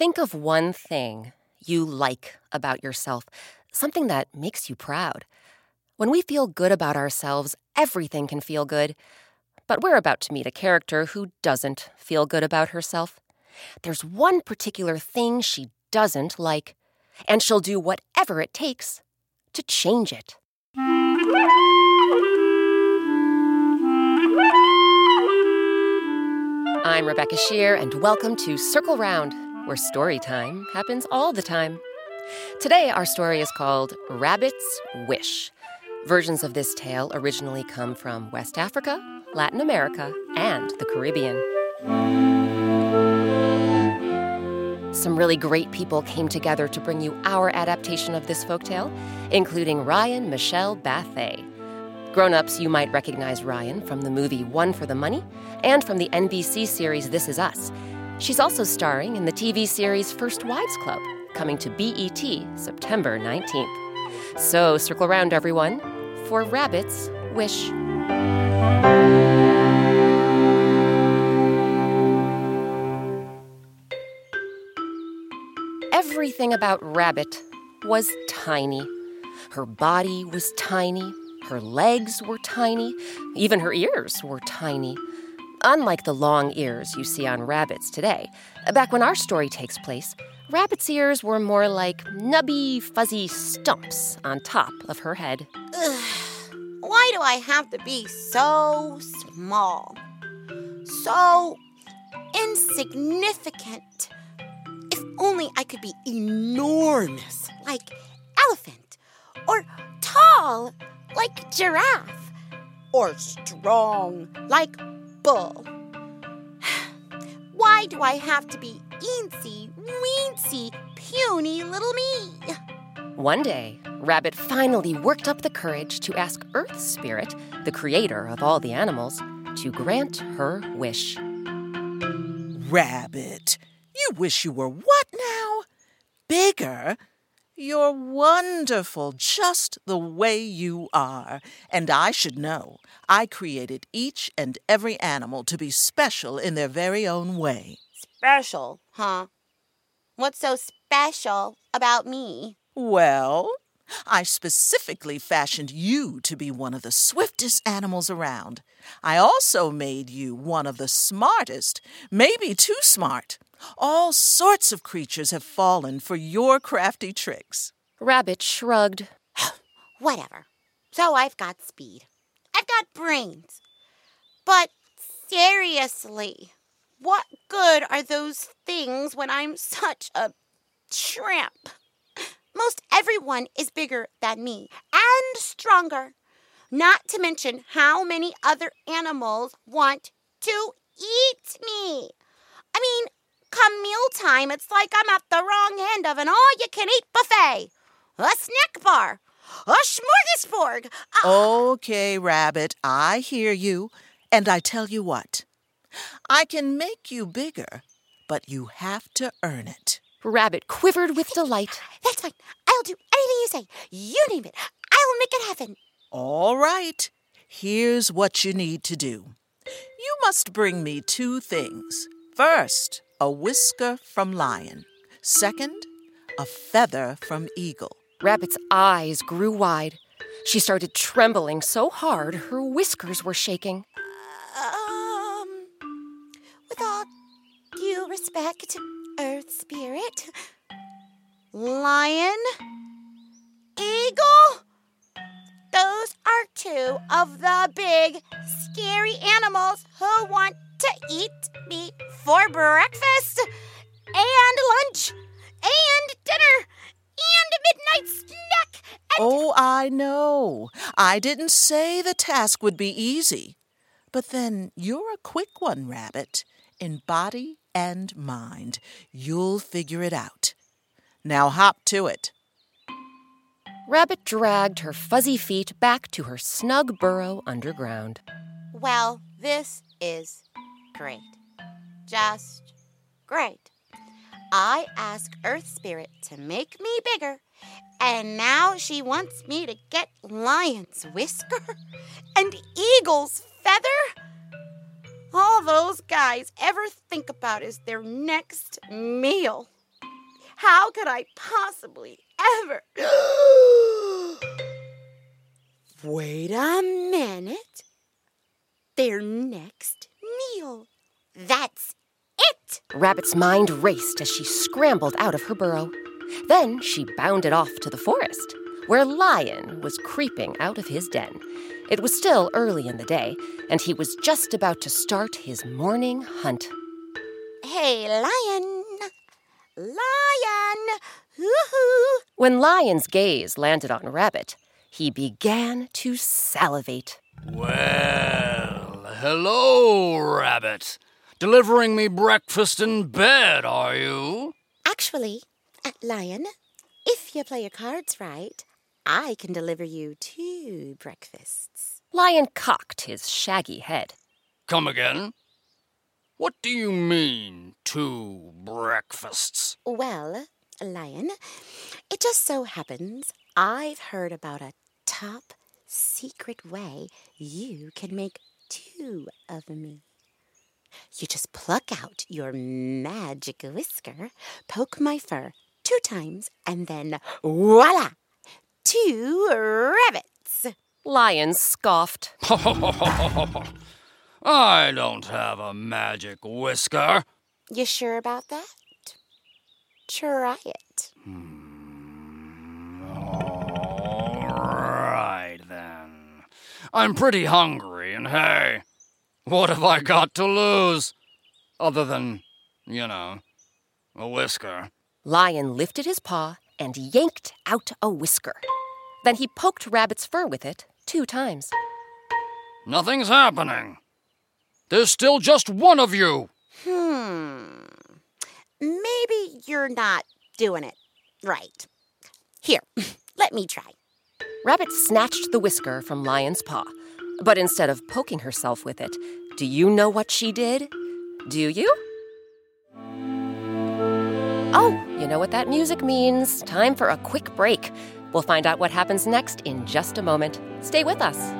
Think of one thing you like about yourself, something that makes you proud. When we feel good about ourselves, everything can feel good. But we're about to meet a character who doesn't feel good about herself. There's one particular thing she doesn't like, and she'll do whatever it takes to change it. I'm Rebecca Sheir, and welcome to Circle Round where story time happens all the time. Today, our story is called Rabbit's Wish. Versions of this tale originally come from West Africa, Latin America, and the Caribbean. Some really great people came together to bring you our adaptation of this folktale, including Ryan Michelle Bathé. Grown ups, you might recognize Ryan from the movie One for the Money and from the NBC series This Is Us. She's also starring in the TV series First Wives Club, coming to BET September 19th. So circle around, everyone, for Rabbit's Wish. Everything about Rabbit was tiny. Her body was tiny, her legs were tiny, even her ears were tiny. Unlike the long ears you see on rabbits today, back when our story takes place, rabbit's ears were more like nubby, fuzzy stumps on top of her head. Ugh. Why do I have to be so small? So insignificant? If only I could be enormous, like elephant, or tall, like giraffe, or strong, like bull. Why do I have to be eensy, weensy, puny little me? One day, Rabbit finally worked up the courage to ask Earth Spirit, the creator of all the animals, to grant her wish. Rabbit, you wish you were what now? Bigger? You're wonderful just the way you are. And I should know. I created each and every animal to be special in their very own way. Special, huh? What's so special about me? Well, I specifically fashioned you to be one of the swiftest animals around. I also made you one of the smartest, maybe too smart. All sorts of creatures have fallen for your crafty tricks. Rabbit shrugged. Whatever. So I've got speed. I've got brains. But seriously, what good are those things when I'm such a tramp? Most everyone is bigger than me and stronger. Not to mention how many other animals want to eat me. I mean, come mealtime, it's like I'm at the wrong end of an all you can eat buffet, a snack bar, a smorgasbord. A- okay, Rabbit, I hear you. And I tell you what, I can make you bigger, but you have to earn it. Rabbit quivered with delight. That's fine. I'll do anything you say. You name it. I'll make it happen. All right. Here's what you need to do. You must bring me two things. First, a whisker from lion. Second, a feather from eagle. Rabbit's eyes grew wide. She started trembling so hard her whiskers were shaking. Um, with all due respect, Earth Spirit, Lion, Eagle, those are two of the big, scary animals who want to eat me for breakfast and lunch and dinner and midnight snack. And Oh, I know. I didn't say the task would be easy. But then you're a quick one, Rabbit, in body and mind. You'll figure it out. Now hop to it. Rabbit dragged her fuzzy feet back to her snug burrow underground. Well, this is great. Just great. I asked Earth Spirit to make me bigger, and now she wants me to get Lion's whisker and Eagle's feather? All those guys ever think about is their next meal. How could I possibly ever? Wait a minute. Their next meal. That's it! Rabbit's mind raced as she scrambled out of her burrow. Then she bounded off to the forest, where Lion was creeping out of his den. It was still early in the day, and he was just about to start his morning hunt. Hey, Lion! Lion! Hoo-hoo! When Lion's gaze landed on Rabbit, he began to salivate. Well, hello, Rabbit. Delivering me breakfast in bed, are you? Actually, uh, Lion, if you play your cards right, I can deliver you two breakfasts. Lion cocked his shaggy head. Come again? What do you mean, two breakfasts? Well, Lion, it just so happens I've heard about a top secret way you can make two of me. You just pluck out your magic whisker, poke my fur two times, and then voila! Two rabbits. Lion scoffed. I don't have a magic whisker. You sure about that? Try it. Hmm. All right, then. I'm pretty hungry, and hey, what have I got to lose? Other than, you know, a whisker. Lion lifted his paw and yanked out a whisker. Then he poked Rabbit's fur with it two times. Nothing's happening. There's still just one of you. Hmm. Maybe you're not doing it right. Here, let me try. Rabbit snatched the whisker from Lion's paw, but instead of poking herself with it, do you know what she did? Do you? Oh, you know what that music means. Time for a quick break. We'll find out what happens next in just a moment. Stay with us.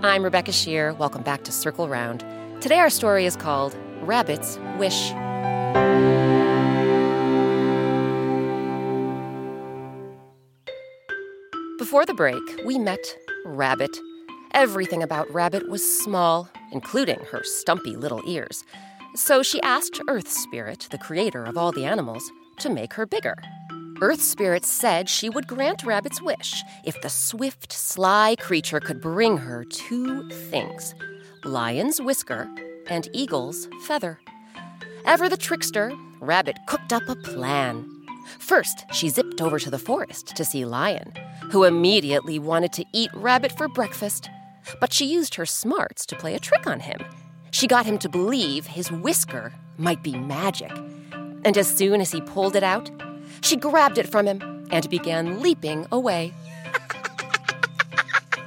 I'm Rebecca Sheir. Welcome back to Circle Round. Today our story is called Rabbit's Wish. Before the break, we met Rabbit. Everything about Rabbit was small, including her stumpy little ears. So she asked Earth Spirit, the creator of all the animals, to make her bigger. Earth Spirit said she would grant Rabbit's wish if the swift, sly creature could bring her two things Lion's whisker and Eagle's feather. Ever the trickster, Rabbit cooked up a plan. First, she zipped over to the forest to see Lion, who immediately wanted to eat Rabbit for breakfast. But she used her smarts to play a trick on him. She got him to believe his whisker might be magic. And as soon as he pulled it out, she grabbed it from him and began leaping away.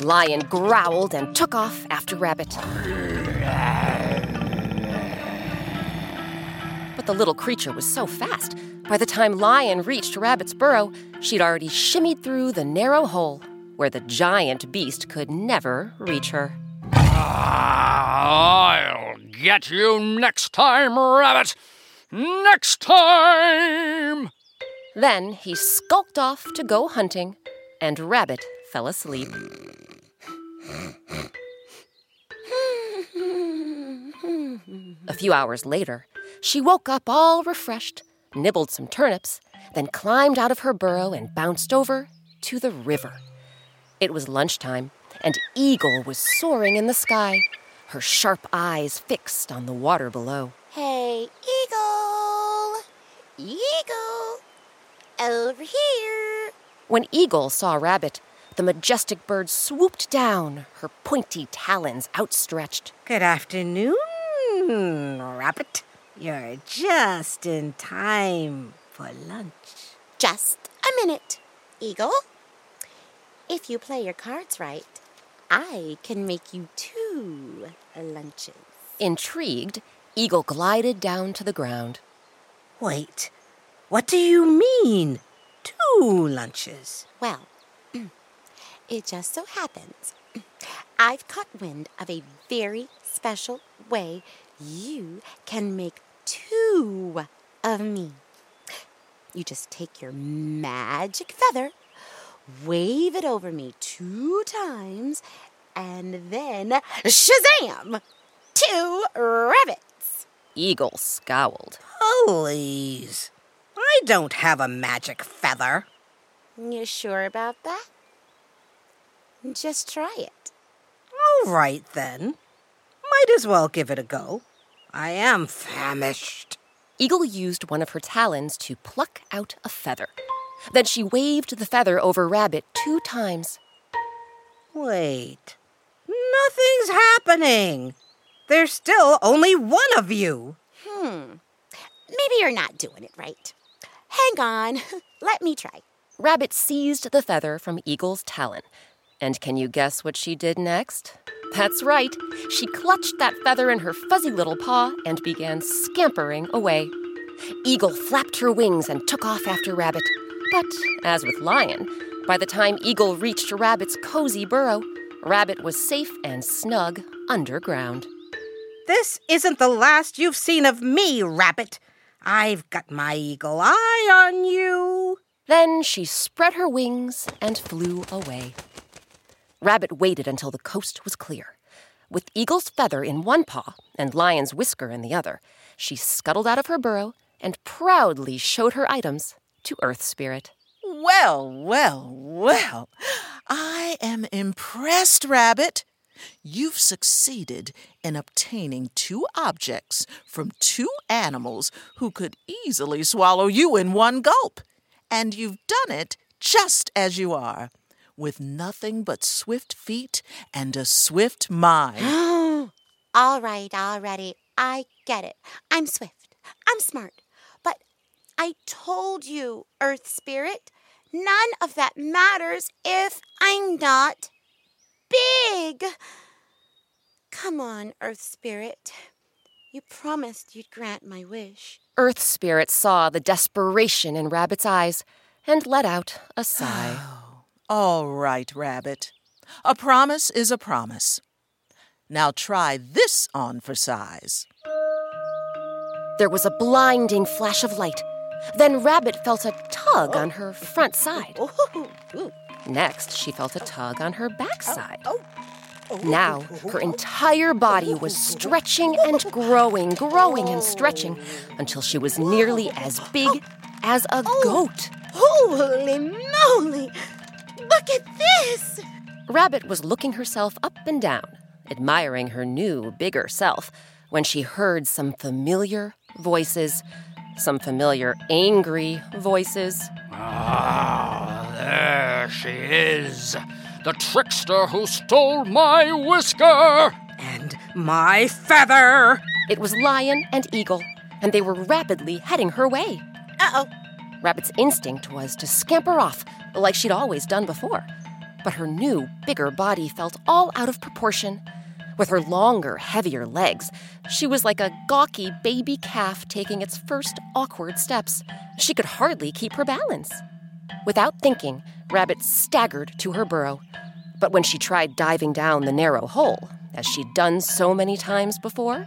Lion growled and took off after Rabbit. But the little creature was so fast, by the time Lion reached Rabbit's burrow, she'd already shimmied through the narrow hole where the giant beast could never reach her. I'll get you next time, Rabbit! Next time! Then he skulked off to go hunting, and Rabbit fell asleep. A few hours later, she woke up all refreshed, nibbled some turnips, then climbed out of her burrow and bounced over to the river. It was lunchtime, and Eagle was soaring in the sky, her sharp eyes fixed on the water below. Hey, Eagle! Eagle! Over here! When Eagle saw Rabbit, the majestic bird swooped down, her pointy talons outstretched. Good afternoon, Rabbit. You're just in time for lunch. Just a minute, Eagle. If you play your cards right, I can make you two lunches. Intrigued, Eagle glided down to the ground. Wait, what do you mean? Two lunches? Well, it just so happens I've caught wind of a very special way you can make two of me. You just take your magic feather, wave it over me two times, and then shazam! Two rabbits. Eagle scowled. Please. I don't have a magic feather. You sure about that? Just try it. All right, then. Might as well give it a go. I am famished. Eagle used one of her talons to pluck out a feather. Then she waved the feather over Rabbit two times. Wait. Nothing's happening. There's still only one of you. Hmm. Maybe you're not doing it right. Hang on. Let me try. Rabbit seized the feather from Eagle's talon. And can you guess what she did next? That's right. She clutched that feather in her fuzzy little paw and began scampering away. Eagle flapped her wings and took off after Rabbit. But, as with Lion, by the time Eagle reached Rabbit's cozy burrow, Rabbit was safe and snug underground. This isn't the last you've seen of me, Rabbit. I've got my eagle eye on you. Then she spread her wings and flew away. Rabbit waited until the coast was clear. With Eagle's feather in one paw and Lion's whisker in the other, she scuttled out of her burrow and proudly showed her items to Earth Spirit. Well, well, well. I am impressed, Rabbit. You've succeeded in obtaining two objects from two animals who could easily swallow you in one gulp. And you've done it just as you are, with nothing but swift feet and a swift mind. all right, already. I get it. I'm swift. I'm smart. But I told you, Earth Spirit, none of that matters if I'm not big. Come on, Earth Spirit. You promised you'd grant my wish. Earth Spirit saw the desperation in Rabbit's eyes and let out a sigh. All right, Rabbit. A promise is a promise. Now try this on for size. There was a blinding flash of light. Then Rabbit felt a tug on her front side. Next, she felt a tug on her backside. Oh, oh, oh. Now, her entire body was stretching and growing, growing and stretching until she was nearly as big as a goat. Holy moly! Look at this! Rabbit was looking herself up and down, admiring her new, bigger self, when she heard some familiar voices. Some familiar angry voices. Ah, there she is. The trickster who stole my whisker. And my feather! It was Lion and Eagle, and they were rapidly heading her way. Uh oh. Rabbit's instinct was to scamper off, like she'd always done before. But her new, bigger body felt all out of proportion. With her longer, heavier legs, she was like a gawky baby calf taking its first awkward steps. She could hardly keep her balance. Without thinking, Rabbit staggered to her burrow. But when she tried diving down the narrow hole, as she'd done so many times before,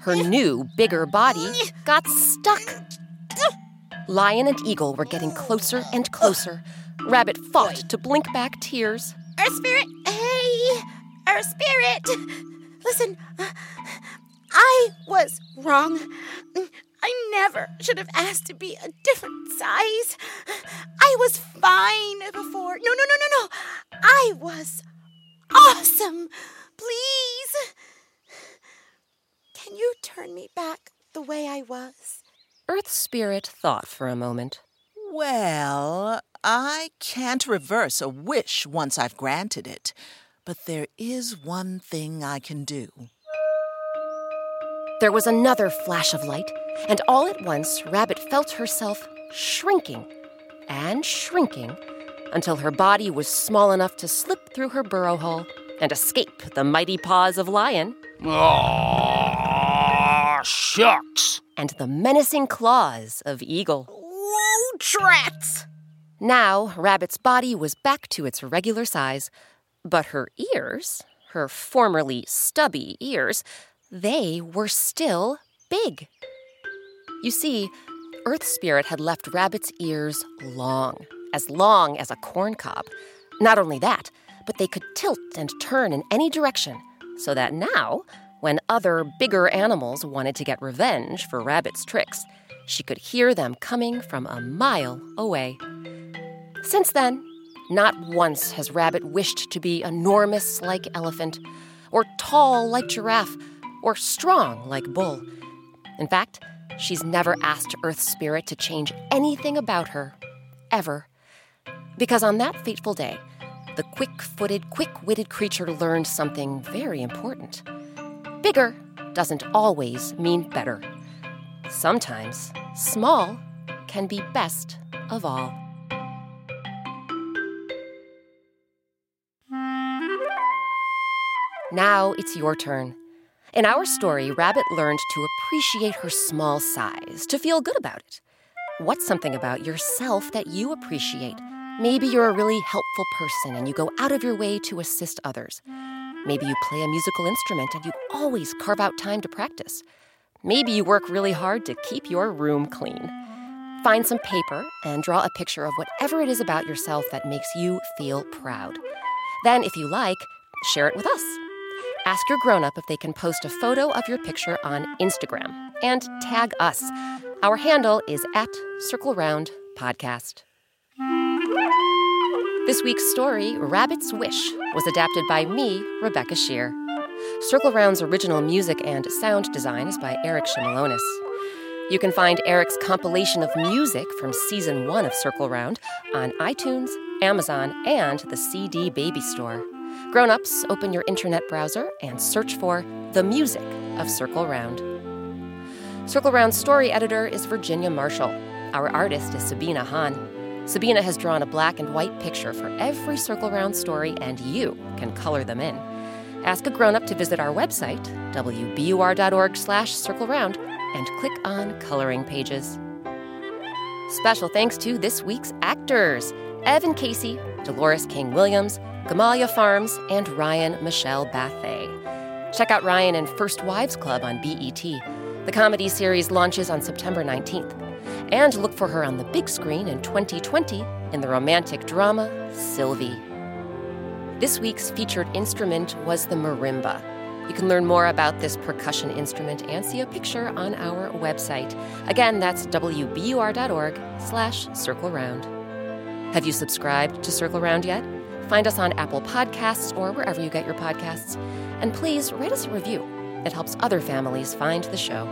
her new, bigger body got stuck. Lion and Eagle were getting closer and closer. Rabbit fought to blink back tears. Earth Spirit, hey! Earth Spirit! Listen, I was wrong. I never should have asked to be a different size. I was fine before. No, no, no, no, no. I was awesome. Please. Can you turn me back the way I was? Earth Spirit thought for a moment. Well, I can't reverse a wish once I've granted it, but there is one thing I can do. There was another flash of light, and all at once Rabbit felt herself shrinking and shrinking until her body was small enough to slip through her burrow hole and escape the mighty paws of Lion Ah, shucks. and the menacing claws of Eagle. Whoa, trats! Now, Rabbit's body was back to its regular size, but her ears, her formerly stubby ears, they were still big. You see, Earth Spirit had left Rabbit's ears long, as long as a corn cob. Not only that, but they could tilt and turn in any direction, so that now, when other bigger animals wanted to get revenge for Rabbit's tricks, she could hear them coming from a mile away. Since then, not once has Rabbit wished to be enormous like elephant, or tall like giraffe, or strong like bull. In fact, she's never asked Earth Spirit to change anything about her, ever. Because on that fateful day, the quick footed, quick witted creature learned something very important. Bigger doesn't always mean better. Sometimes small can be best of all. Now it's your turn. In our story, Rabbit learned to appreciate her small size, to feel good about it. What's something about yourself that you appreciate? Maybe you're a really helpful person and you go out of your way to assist others. Maybe you play a musical instrument and you always carve out time to practice. Maybe you work really hard to keep your room clean. Find some paper and draw a picture of whatever it is about yourself that makes you feel proud. Then, if you like, share it with us. Ask your grown up if they can post a photo of your picture on Instagram and tag us. Our handle is at Circle Round Podcast. This week's story, Rabbit's Wish, was adapted by me, Rebecca Sheir. Circle Round's original music and sound design is by Eric Shimalonis. You can find Eric's compilation of music from season one of Circle Round on iTunes, Amazon, and the CD Baby Store. Grown ups, open your internet browser and search for the music of Circle Round. Circle Round's story editor is Virginia Marshall. Our artist is Sabina Hahn. Sabina has drawn a black and white picture for every Circle Round story, and you can color them in. Ask a grown up to visit our website, wbur.org slash circle round, and click on coloring pages. Special thanks to this week's actors Evan Casey, Dolores King Williams, Gamalia Farms, and Ryan Michelle Bathé. Check out Ryan in First Wives Club on BET. The comedy series launches on September 19th. And look for her on the big screen in 2020 in the romantic drama Sylvie. This week's featured instrument was the marimba. You can learn more about this percussion instrument and see a picture on our website. Again, that's wbur.org slash circle round. Have you subscribed to Circle Round yet? Find us on Apple Podcasts or wherever you get your podcasts. And please write us a review. It helps other families find the show.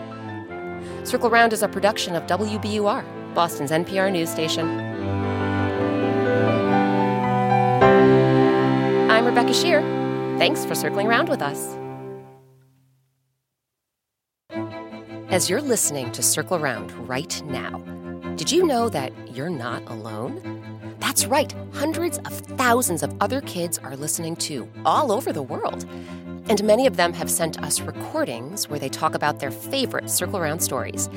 Circle Round is a production of WBUR, Boston's NPR news station. I'm Rebecca Sheir. Thanks for circling around with us. As you're listening to Circle Round right now, did you know that you're not alone? That's right, hundreds of thousands of other kids are listening too, all over the world. And many of them have sent us recordings where they talk about their favorite Circle Round stories.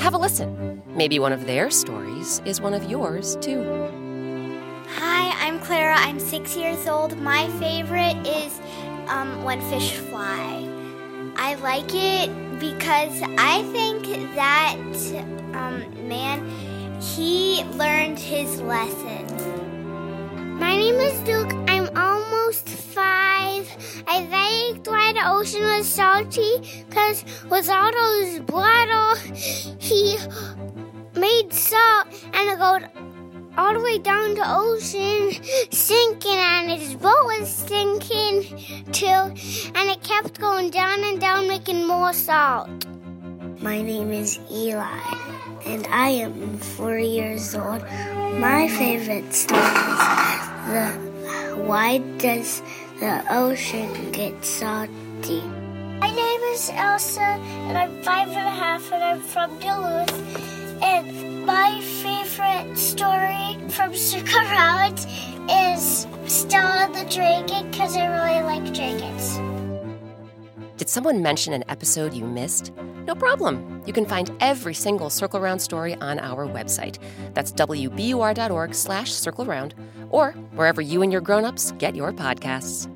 Have a listen. Maybe one of their stories is one of yours too. Hi, I'm Clara. I'm six years old. My favorite is um, When Fish Fly. I like it because I think that um, man, he learned his lesson. My name is Duke. I'm almost five. I liked why the ocean was salty because with all those blood, he made salt and it goes all the way down the ocean, sinking, and his boat was sinking too, and it kept going down and down, making more salt. My name is Eli, and I am four years old. My favorite story is the Why Does the Ocean Get Salty? My name is Elsa, and I'm five and a half, and I'm from Duluth. And my favorite story from Circle Round is Stella the Dragon because I really like dragons. Did someone mention an episode you missed? No problem. You can find every single Circle Round story on our website. That's wbur.org slash circle round, or wherever you and your grown-ups get your podcasts.